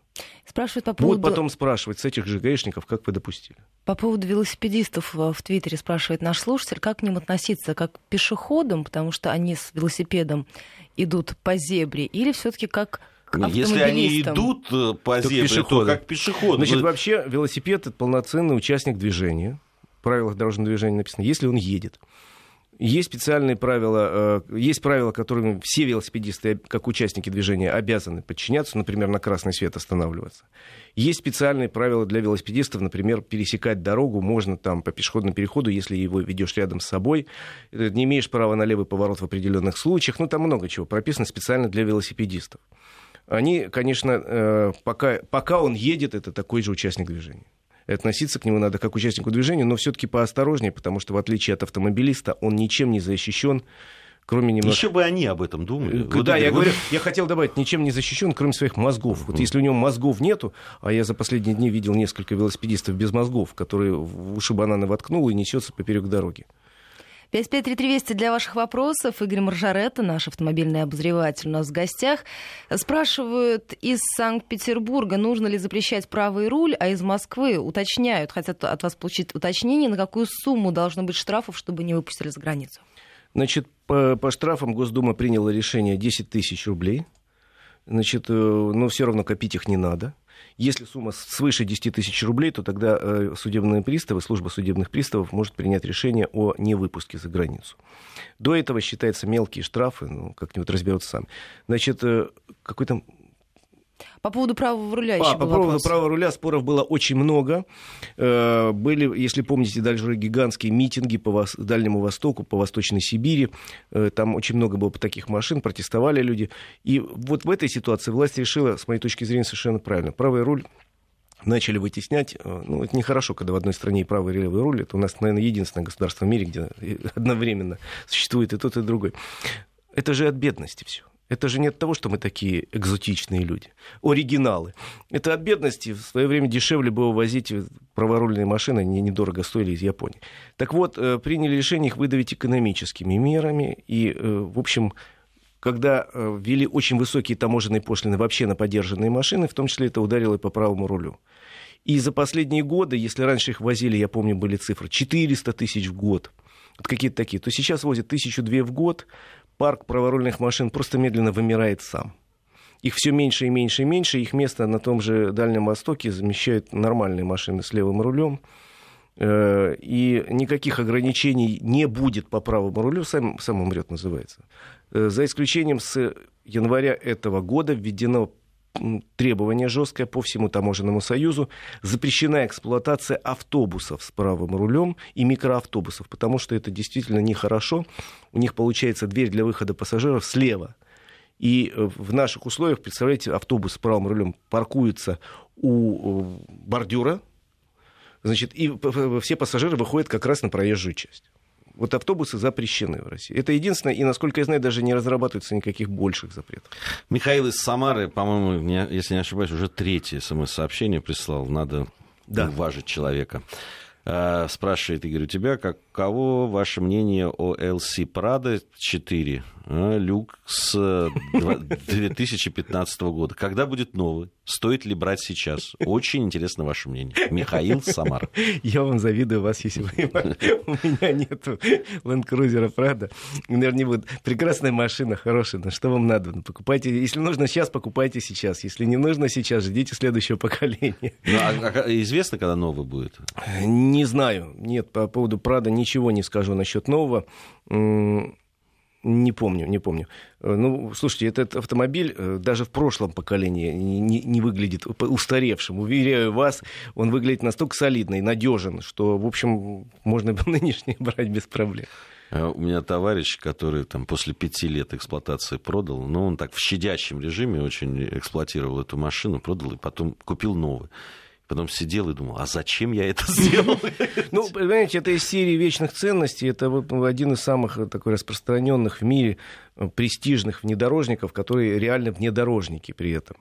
Спрашивают по поводу...
Вот потом спрашивать с этих же гаишников, как вы допустили.
По поводу велосипедистов в Твиттере спрашивает наш слушатель, как к ним относиться, как к пешеходам, потому что они с велосипедом идут по зебре, или все таки как
если они идут э, по зебре, то как пешеходы.
Значит, вообще велосипед — это полноценный участник движения. В правилах дорожного движения написано, если он едет. Есть специальные правила, э, есть правила, которыми все велосипедисты, как участники движения, обязаны подчиняться, например, на красный свет останавливаться. Есть специальные правила для велосипедистов, например, пересекать дорогу можно там по пешеходному переходу, если его ведешь рядом с собой. Э, не имеешь права на левый поворот в определенных случаях. Ну, там много чего прописано специально для велосипедистов. Они, конечно, э, пока, пока он едет, это такой же участник движения относиться к нему надо как к участнику движения, но все-таки поосторожнее, потому что в отличие от автомобилиста он ничем не защищен кроме немного...
Еще бы они об этом думали.
Вот да, я говорю, я хотел добавить, ничем не защищен, кроме своих мозгов. Вот если у него мозгов нету, а я за последние дни видел несколько велосипедистов без мозгов, которые в уши бананы воткнул и несется поперек дороги.
553320 для ваших вопросов. Игорь Маржаретта, наш автомобильный обозреватель, у нас в гостях. Спрашивают из Санкт-Петербурга, нужно ли запрещать правый руль, а из Москвы уточняют, хотят от вас получить уточнение, на какую сумму должно быть штрафов, чтобы не выпустили за границу.
Значит, по, по штрафам Госдума приняла решение 10 тысяч рублей. Значит, э, но все равно копить их не надо. Если сумма свыше 10 тысяч рублей, то тогда э, судебные приставы, служба судебных приставов может принять решение о невыпуске за границу. До этого считаются мелкие штрафы, ну, как-нибудь разберутся сами. Значит, э, какой там
по поводу правого руля еще
а, По поводу вопрос. правого руля споров было очень много. Э, были, если помните, дальше гигантские митинги по Дальнему Востоку, по Восточной Сибири. Э, там очень много было таких машин, протестовали люди. И вот в этой ситуации власть решила, с моей точки зрения, совершенно правильно. Правый руль начали вытеснять. Э, ну, это нехорошо, когда в одной стране и правый, и левый руль. Это у нас, наверное, единственное государство в мире, где одновременно существует и тот, и другой. Это же от бедности все. Это же не от того, что мы такие экзотичные люди, оригиналы. Это от бедности. В свое время дешевле было возить праворульные машины, они недорого стоили из Японии. Так вот, э, приняли решение их выдавить экономическими мерами. И, э, в общем, когда э, ввели очень высокие таможенные пошлины вообще на подержанные машины, в том числе это ударило и по правому рулю. И за последние годы, если раньше их возили, я помню, были цифры 400 тысяч в год, вот какие-то такие, то сейчас возят тысячу две в год, парк праворульных машин просто медленно вымирает сам. Их все меньше и меньше и меньше. Их место на том же Дальнем Востоке замещают нормальные машины с левым рулем. Э, и никаких ограничений не будет по правому рулю, сам, сам умрет называется. Э, за исключением с января этого года введено требование жесткое по всему таможенному союзу. Запрещена эксплуатация автобусов с правым рулем и микроавтобусов, потому что это действительно нехорошо. У них получается дверь для выхода пассажиров слева. И э, в наших условиях, представляете, автобус с правым рулем паркуется у э, бордюра, значит, и все пассажиры выходят как раз на проезжую часть. Вот автобусы запрещены в России. Это единственное, и, насколько я знаю, даже не разрабатывается никаких больших запретов.
Михаил из Самары, по-моему, если не ошибаюсь, уже третье смс-сообщение прислал. Надо да. уважить человека. А, спрашивает Игорь, у тебя каково ваше мнение о LC Prado 4? А, люк с 2015 года. Когда будет новый? Стоит ли брать сейчас? Очень интересно ваше мнение. Михаил Самар.
Я вам завидую, вас есть У меня нет Land Cruiser Prado. Наверное, не будет. Прекрасная машина, хорошая. Но что вам надо? Ну, покупайте. Если нужно сейчас, покупайте сейчас. Если не нужно сейчас, ждите следующего поколения.
Ну, а, а известно, когда новый будет?
Не знаю. Нет, по поводу Prado ничего не скажу насчет нового. Не помню, не помню. Э, ну, слушайте, этот автомобиль э, даже в прошлом поколении не, не выглядит устаревшим. Уверяю вас, он выглядит настолько солидно и надежен, что, в общем, можно нынешний брать без проблем.
Э, у меня товарищ, который там после пяти лет эксплуатации продал, но он так в щадящем режиме очень эксплуатировал эту машину, продал и потом купил новый. Потом сидел и думал, а зачем я это сделал?
Ну, понимаете, это из серии вечных ценностей. Это вот один из самых э, такой распространенных в мире э, престижных внедорожников, которые реально внедорожники при этом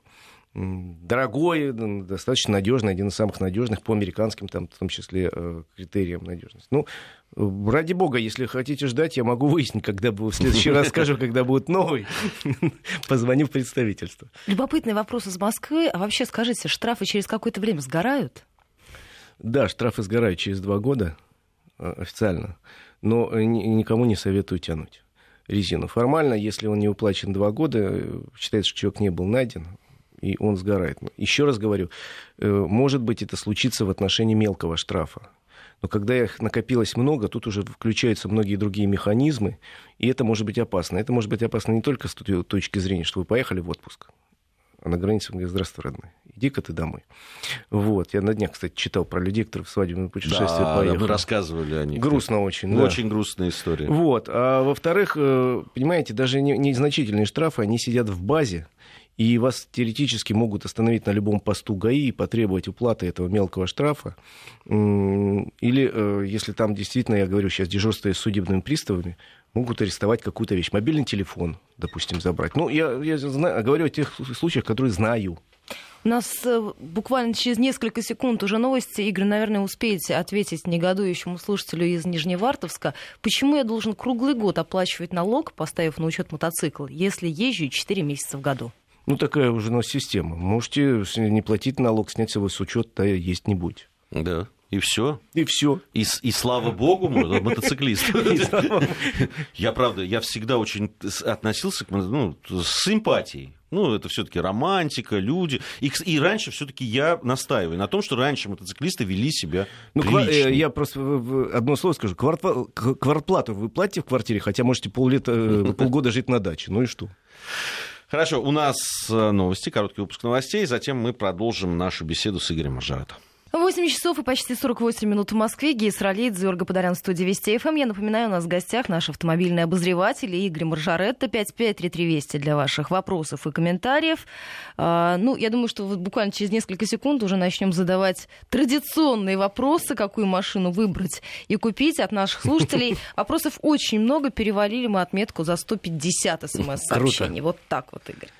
дорогой, достаточно надежный, один из самых надежных по американским, там, в том числе, э, критериям надежности. Ну, ради бога, если хотите ждать, я могу выяснить, когда будет в следующий раз скажу, когда будет новый. Позвоню в представительство.
Любопытный вопрос из Москвы. А вообще, скажите, штрафы через какое-то время сгорают?
Да, штрафы сгорают через два года э, официально, но никому не советую тянуть резину. Формально, если он не уплачен два года, э, считается, что человек не был найден, и он сгорает. Еще раз говорю, э, может быть, это случится в отношении мелкого штрафа. Но когда их накопилось много, тут уже включаются многие другие механизмы, и это может быть опасно. Это может быть опасно не только с точки зрения, что вы поехали в отпуск, а на границе говорит, здравствуй, родной, иди-ка ты домой. Вот. Я на днях, кстати, читал про людей, которые в свадебное путешествие
да,
поехали.
Да, мы рассказывали о них.
Грустно очень,
ну, да. Очень грустная история.
Вот. А во-вторых, э, понимаете, даже незначительные штрафы, они сидят в базе, и вас теоретически могут остановить на любом посту ГАИ и потребовать уплаты этого мелкого штрафа. Или, э, если там действительно, я говорю сейчас, дежурство с судебными приставами, могут арестовать какую-то вещь. Мобильный телефон, допустим, забрать. Ну, я, я знаю, говорю о тех случаях, которые знаю.
У нас э, буквально через несколько секунд уже новости. Игорь, наверное, успеете ответить негодующему слушателю из Нижневартовска. Почему я должен круглый год оплачивать налог, поставив на учет мотоцикл, если езжу 4 месяца в году?
Ну, такая уже у нас система. Можете не платить налог, снять его с учета, есть не будет.
Да. И все.
И все.
И, и слава богу, мотоциклист. Я, правда, я всегда очень относился к ну, с симпатией. Ну, это все-таки романтика, люди. И, и раньше все-таки я настаиваю на том, что раньше мотоциклисты вели себя ну, прилично.
Э, я просто одно слово скажу. Квартплату вы платите в квартире, хотя можете поллета, э, полгода жить на даче. Ну и что?
Хорошо, у нас э, новости, короткий выпуск новостей, затем мы продолжим нашу беседу с Игорем Маржаратом.
8 часов и почти 48 минут в Москве. Гейс Ролит, Зорга Подарян, студия Вести ФМ. Я напоминаю, у нас в гостях наш автомобильный обозреватель Игорь Маржаретта. 5533 Вести для ваших вопросов и комментариев. А, ну, я думаю, что вот буквально через несколько секунд уже начнем задавать традиционные вопросы, какую машину выбрать и купить от наших слушателей. Вопросов очень много. Перевалили мы отметку за 150 смс-сообщений. Вот так вот, Игорь.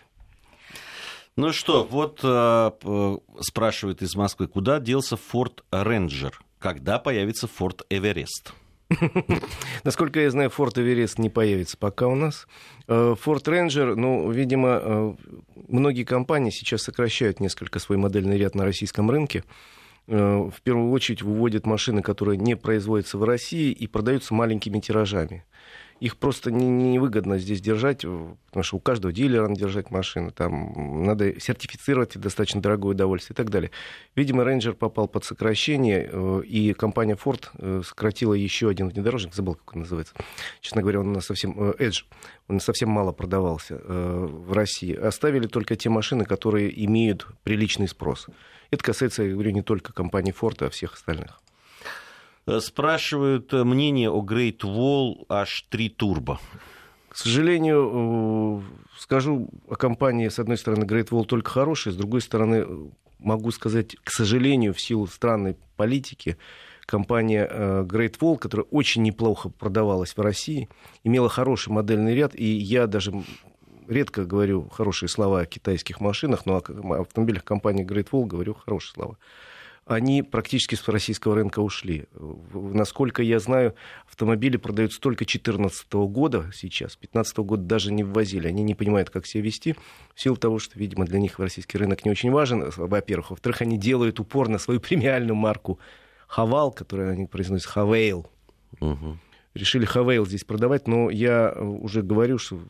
Ну что, вот э, спрашивает из Москвы, куда делся Форд Рейнджер? Когда появится Форд Эверест?
Насколько я знаю, Форд Эверест не появится пока у нас. Форд Рейнджер, ну, видимо, э, многие компании сейчас сокращают несколько свой модельный ряд на российском рынке. Э, в первую очередь выводят машины, которые не производятся в России и продаются маленькими тиражами их просто невыгодно не здесь держать, потому что у каждого дилера надо держать машину, там надо сертифицировать достаточно дорогое удовольствие и так далее. Видимо, Рейнджер попал под сокращение, э, и компания Ford э, сократила еще один внедорожник, забыл, как он называется. Честно говоря, он у нас совсем... Э, Edge, он совсем мало продавался в России. Оставили только те машины, которые имеют приличный спрос. Это касается, я говорю, не только компании Ford, а всех остальных.
Э, спрашивают э, мнение о Great Wall H3 Turbo.
К сожалению, э, скажу о компании, с одной стороны, Great Wall только хорошая, с другой стороны, могу сказать, к сожалению, в силу странной политики, компания Great Wall, которая очень неплохо продавалась в России, имела хороший модельный ряд, и я даже редко говорю хорошие слова о китайских машинах, но о автомобилях компании Great Wall говорю хорошие слова они практически с российского рынка ушли. Насколько я знаю, автомобили продаются только 2014 года сейчас. 2015 года даже не ввозили. Они не понимают, как себя вести, в силу того, что, видимо, для них российский рынок не очень важен, во-первых. Во-вторых, они делают упор на свою премиальную марку Хавал, которую они произносят Хавейл. Угу. Решили Хавейл здесь продавать, но я уже говорю, что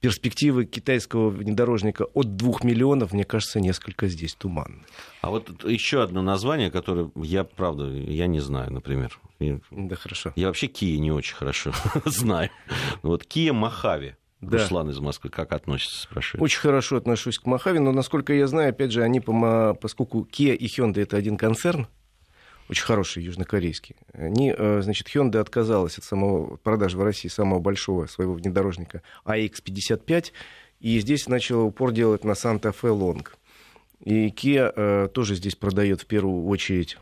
перспективы китайского внедорожника от 2 миллионов, мне кажется, несколько здесь туманны.
А вот еще одно название, которое я, правда, я не знаю, например.
Да, хорошо.
Я вообще Kia не очень хорошо знаю. Вот Kia Махави. Да. Руслан из Москвы как относится, спрашивает?
Очень хорошо отношусь к Махави, но, насколько я знаю, опять же, они, поскольку Kia и Hyundai это один концерн, очень хорошие южнокорейские. Они, э, значит, Hyundai отказалась от самого продажи в России самого большого своего внедорожника AX55, и здесь начала упор делать на Santa Fe Long. И Kia э, тоже здесь продает в первую очередь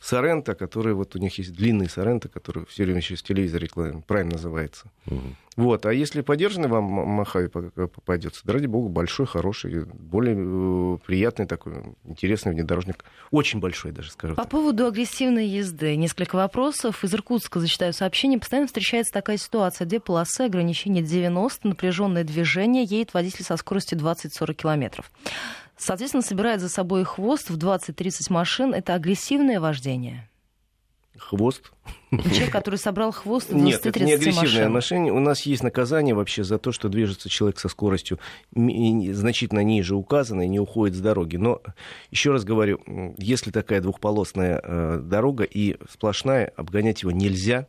Сорента, который вот у них есть длинный Сорента, который все время через телевизор рекламируем, Prime называется. Угу. Вот, а если подержанный вам Махави попадется, да ради бога, большой, хороший, более э, приятный такой, интересный внедорожник. Очень большой даже, скажу.
По так. поводу агрессивной езды. Несколько вопросов. Из Иркутска зачитаю сообщение. Постоянно встречается такая ситуация. Две полосы, ограничение 90, напряженное движение, едет водитель со скоростью 20-40 километров. Соответственно, собирает за собой хвост в 20-30 машин. Это агрессивное вождение?
Хвост?
Человек, который собрал хвост в 20-30
Нет, это не агрессивное машин. У нас есть наказание вообще за то, что движется человек со скоростью значительно ниже указанной, не уходит с дороги. Но, еще раз говорю, если такая двухполосная э, дорога и сплошная, обгонять его нельзя,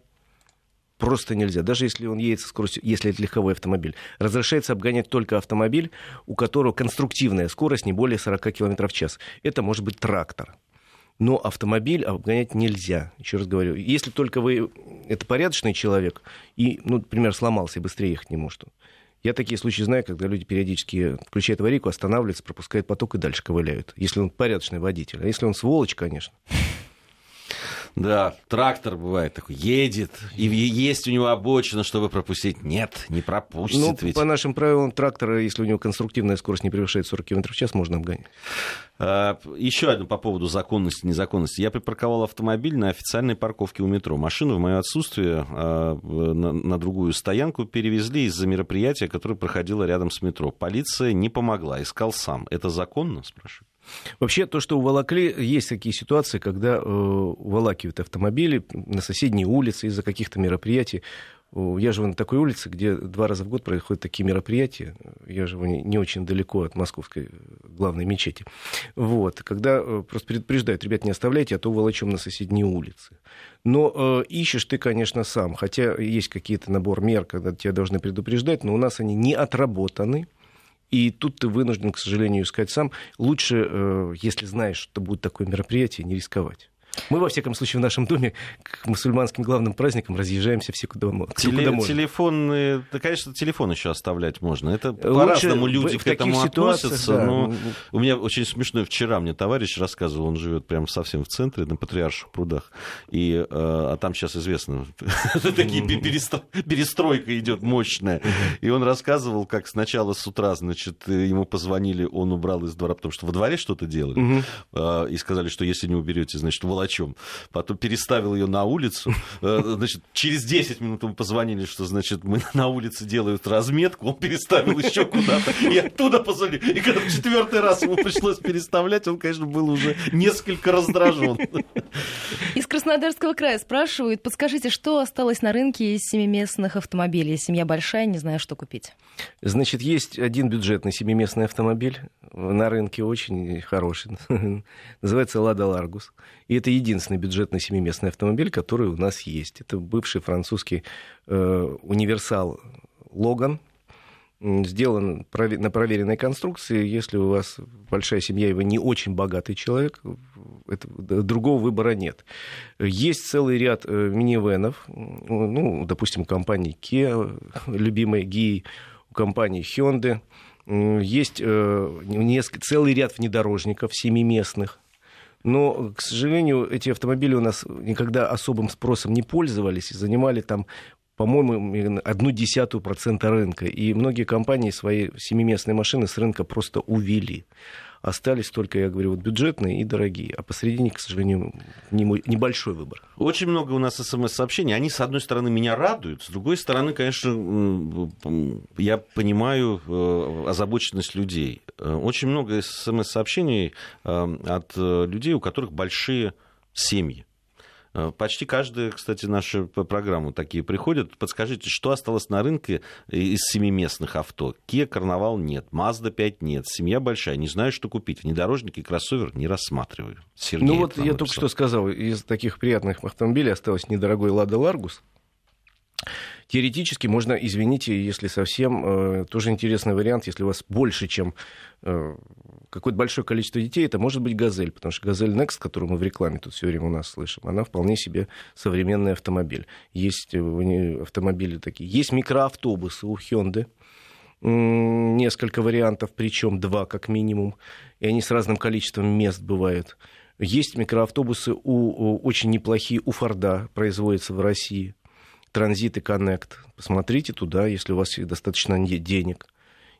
просто нельзя. Даже если он едет со скоростью, если это легковой автомобиль. Разрешается обгонять только автомобиль, у которого конструктивная скорость не более 40 км в час. Это может быть трактор. Но автомобиль обгонять нельзя. Еще раз говорю, если только вы это порядочный человек и, ну, например, сломался и быстрее ехать не может. Я такие случаи знаю, когда люди периодически включают аварийку, останавливаются, пропускают поток и дальше ковыляют. Если он порядочный водитель. А если он сволочь, конечно.
Да, трактор бывает такой, едет, и есть у него обочина, чтобы пропустить. Нет, не пропустит
ну,
ведь.
по нашим правилам трактора, если у него конструктивная скорость не превышает 40 км в час, можно обгонять.
А, еще одно по поводу законности, незаконности. Я припарковал автомобиль на официальной парковке у метро. Машину в мое отсутствие а, на, на другую стоянку перевезли из-за мероприятия, которое проходило рядом с метро. Полиция не помогла, искал сам. Это законно, спрашиваю?
Вообще, то, что уволокли, есть такие ситуации, когда э, уволакивают автомобили на соседние улицы из-за каких-то мероприятий. Я живу на такой улице, где два раза в год происходят такие мероприятия. Я живу не, очень далеко от московской главной мечети. Вот. Когда э, просто предупреждают, ребят, не оставляйте, а то волочем на соседние улицы. Но э, ищешь ты, конечно, сам. Хотя есть какие-то набор мер, когда тебя должны предупреждать, но у нас они не отработаны. И тут ты вынужден, к сожалению, искать сам. Лучше, э, если знаешь, что будет такое мероприятие, не рисковать. Мы, во всяком случае, в нашем доме к мусульманским главным праздникам разъезжаемся все куда,
Теле,
куда можно.
Телефон, да, конечно, телефон еще оставлять можно. Это по-разному люди к этому относятся. Да. Но у меня очень смешно. Вчера мне товарищ рассказывал, он живет прямо совсем в центре, на Патриарших прудах. И, э, а там сейчас известно, такие перестройка идет мощная. И он рассказывал, как сначала с утра, значит, ему позвонили, он убрал из двора, потому что во дворе что-то делали. Э, и сказали, что если не уберете, значит, волочем. Потом переставил ее на улицу. Э, значит, через 10 минут ему позвонили, что, значит, мы на улице делают разметку, он переставил еще куда-то, и оттуда позвонили. И когда в четвертый раз ему пришлось переставлять, он, конечно, был уже несколько раздражен.
Из Краснодарского края спрашивают, подскажите, что осталось на рынке из семиместных автомобилей? Семья большая, не знаю, что купить.
Значит, есть один бюджетный семиместный автомобиль на рынке очень хороший. Называется «Лада Ларгус». И это единственный бюджетный семиместный автомобиль, который у нас есть. Это бывший французский э, универсал «Логан», сделан на проверенной конструкции. Если у вас большая семья, и вы не очень богатый человек, это, другого выбора нет. Есть целый ряд э, минивенов, ну, допустим, компании Kia, любимой GI, у компании Hyundai. Есть э, несколько, целый ряд внедорожников семиместных, но, к сожалению, эти автомобили у нас никогда особым спросом не пользовались и занимали там по-моему, одну десятую процента рынка. И многие компании свои семиместные машины с рынка просто увели. Остались только, я говорю, вот бюджетные и дорогие. А посередине, к сожалению, небольшой выбор.
Очень много у нас смс-сообщений. Они, с одной стороны, меня радуют. С другой стороны, конечно, я понимаю э, озабоченность людей. Э, очень много смс-сообщений э, от людей, у которых большие семьи. Э, почти каждая, кстати, наша программа такие приходят. Подскажите, что осталось на рынке из семиместных авто? Kia Карнавал нет, Mazda 5 нет, семья большая, не знаю, что купить. Внедорожник и кроссовер не рассматриваю.
Сергей ну вот я только что сказал, из таких приятных автомобилей осталось недорогой Лада Ларгус. Теоретически можно, извините, если совсем, э, тоже интересный вариант, если у вас больше, чем э, какое-то большое количество детей, это может быть «Газель», потому что «Газель Next», которую мы в рекламе тут все время у нас слышим, она вполне себе современный автомобиль. Есть автомобили такие. Есть микроавтобусы у Hyundai, несколько вариантов, причем два как минимум, и они с разным количеством мест бывают. Есть микроавтобусы у очень неплохие у Форда, производятся в России. Транзит и Коннект. Посмотрите туда, если у вас достаточно денег.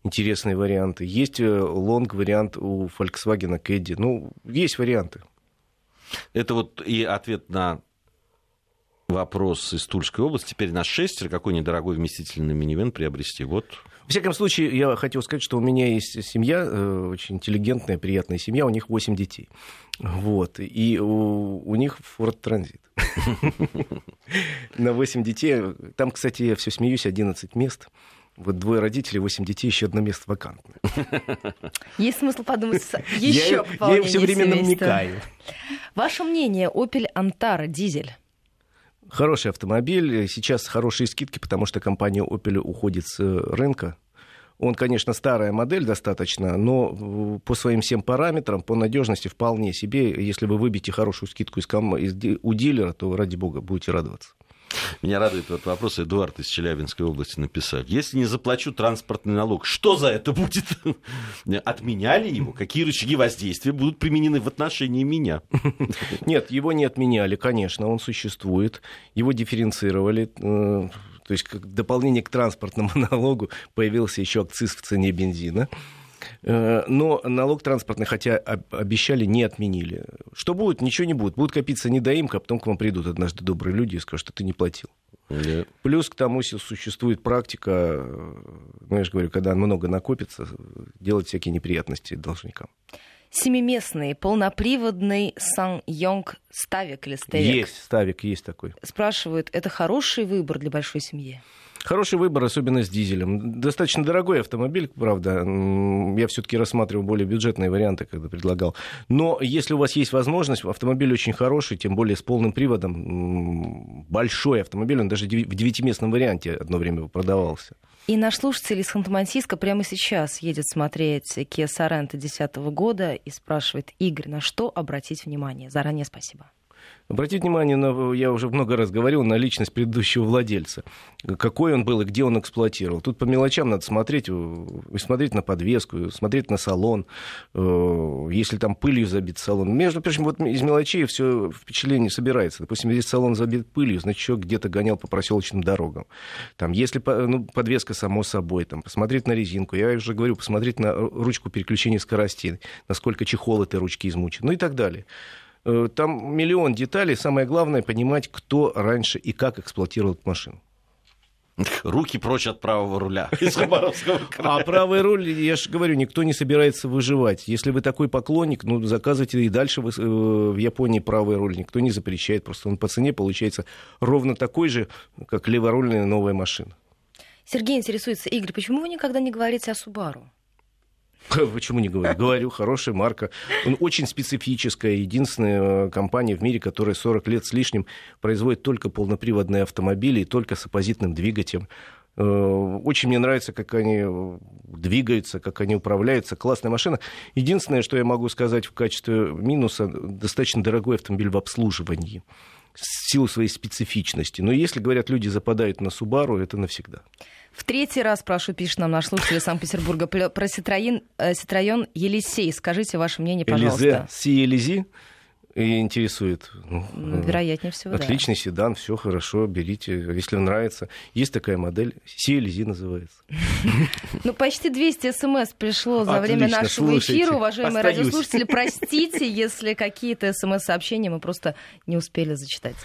Интересные варианты. Есть э, лонг-вариант у Volkswagen Caddy. Ну, есть варианты.
Это вот и ответ на вопрос из Тульской области. Теперь на шестер какой недорогой вместительный минивэн приобрести? Вот
в всяком случае, я хотел сказать, что у меня есть семья, э, очень интеллигентная, приятная семья, у них 8 детей. Вот. И у, у них Ford Transit. На 8 детей. Там, кстати, я все смеюсь, 11 мест. Вот двое родителей, восемь детей, еще одно место вакантное.
Есть смысл подумать еще пополнение
Я все время намекаю.
Ваше мнение, Opel Antara дизель?
Хороший автомобиль. Сейчас хорошие скидки, потому что компания Opel уходит с рынка. Он, конечно, старая модель достаточно, но по своим всем параметрам, по надежности вполне себе. Если вы выбьете хорошую скидку из, у дилера, то, ради бога, будете радоваться.
Меня радует этот вопрос. Эдуард из Челябинской области написал. Если не заплачу транспортный налог, что за это будет? Отменяли его? Какие рычаги воздействия будут применены в отношении меня?
Нет, его не отменяли, конечно, он существует. Его дифференцировали. Э, то есть, как дополнение к транспортному налогу появился еще акциз в цене бензина. Э, но налог транспортный, хотя обещали, не отменили. Что будет? Ничего не будет. Будет копиться недоимка, а потом к вам придут однажды добрые люди и скажут, что ты не платил. Yeah. Плюс к тому существует практика, э, ну, я же говорю, когда много накопится, делать всякие неприятности должникам.
Семиместный полноприводный Сан Йонг Ставик или Ставик?
Есть, Ставик, есть такой.
Спрашивают, это хороший выбор для большой семьи?
Хороший выбор, особенно с дизелем. Достаточно дорогой автомобиль, правда. Я все-таки рассматривал более бюджетные варианты, когда предлагал. Но если у вас есть возможность, автомобиль очень хороший, тем более с полным приводом. Большой автомобиль, он даже в девятиместном варианте одно время продавался.
И наш слушатель из Ханты-Мансийска прямо сейчас едет смотреть Kia Sorento 2010 года и спрашивает, Игорь, на что обратить внимание? Заранее спасибо.
Обратите внимание, на, я уже много раз говорил, на личность предыдущего владельца. Какой он был и где он эксплуатировал. Тут по мелочам надо смотреть, и смотреть на подвеску, смотреть на салон, э, если там пылью забит салон. Между прочим, вот из мелочей все впечатление собирается. Допустим, если салон забит пылью, значит, человек где-то гонял по проселочным дорогам. Там, если ну, подвеска само собой, там, посмотреть на резинку. Я уже говорю, посмотреть на ручку переключения скоростей, насколько чехол этой ручки измучен, ну и так далее. Э, там миллион деталей. Самое главное понимать, кто раньше и как эксплуатировал эту машину.
Руки прочь от правого руля из Хабаровского
края. А правый руль, я же говорю, никто не собирается выживать. Если вы такой поклонник, ну, заказывайте и дальше в, э, в Японии правый руль. Никто не запрещает. Просто он по цене получается ровно такой же, как леворульная новая машина.
Сергей интересуется, Игорь, почему вы никогда не говорите о Субару?
Почему не говорю? Говорю, хорошая марка. Он очень специфическая. Единственная э, компания в мире, которая 40 лет с лишним производит только полноприводные автомобили и только с оппозитным двигателем. Э, очень мне нравится, как они э, двигаются, как они управляются. Классная машина. Единственное, что я могу сказать в качестве минуса, достаточно дорогой автомобиль в обслуживании в силу своей специфичности. Но если, говорят, люди западают на Субару, это навсегда.
В третий раз, прошу, пишет нам наш слушатель Санкт-Петербурга, про Citroёn, Citroёn Елисей. Скажите ваше мнение, пожалуйста.
Элизе, Си Елизи и интересует.
Ну, ну, Вероятнее всего,
Отличный
да.
седан, все хорошо, берите, если нравится. Есть такая модель, CLZ называется.
Ну, почти 200 смс пришло за время нашего эфира. Уважаемые радиослушатели, простите, если какие-то смс-сообщения мы просто не успели зачитать.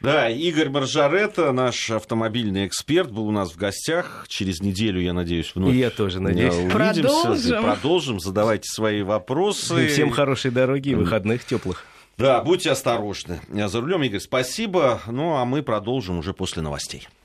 Да, Игорь Маржарета, наш автомобильный эксперт, был у нас в гостях. Через неделю, я надеюсь, вновь
Я тоже надеюсь.
Увидимся. Продолжим. Продолжим. Задавайте свои вопросы.
Всем хорошей дороги и выходных теплых.
Да, будьте осторожны. За рулем, Игорь, спасибо. Ну, а мы продолжим уже после новостей.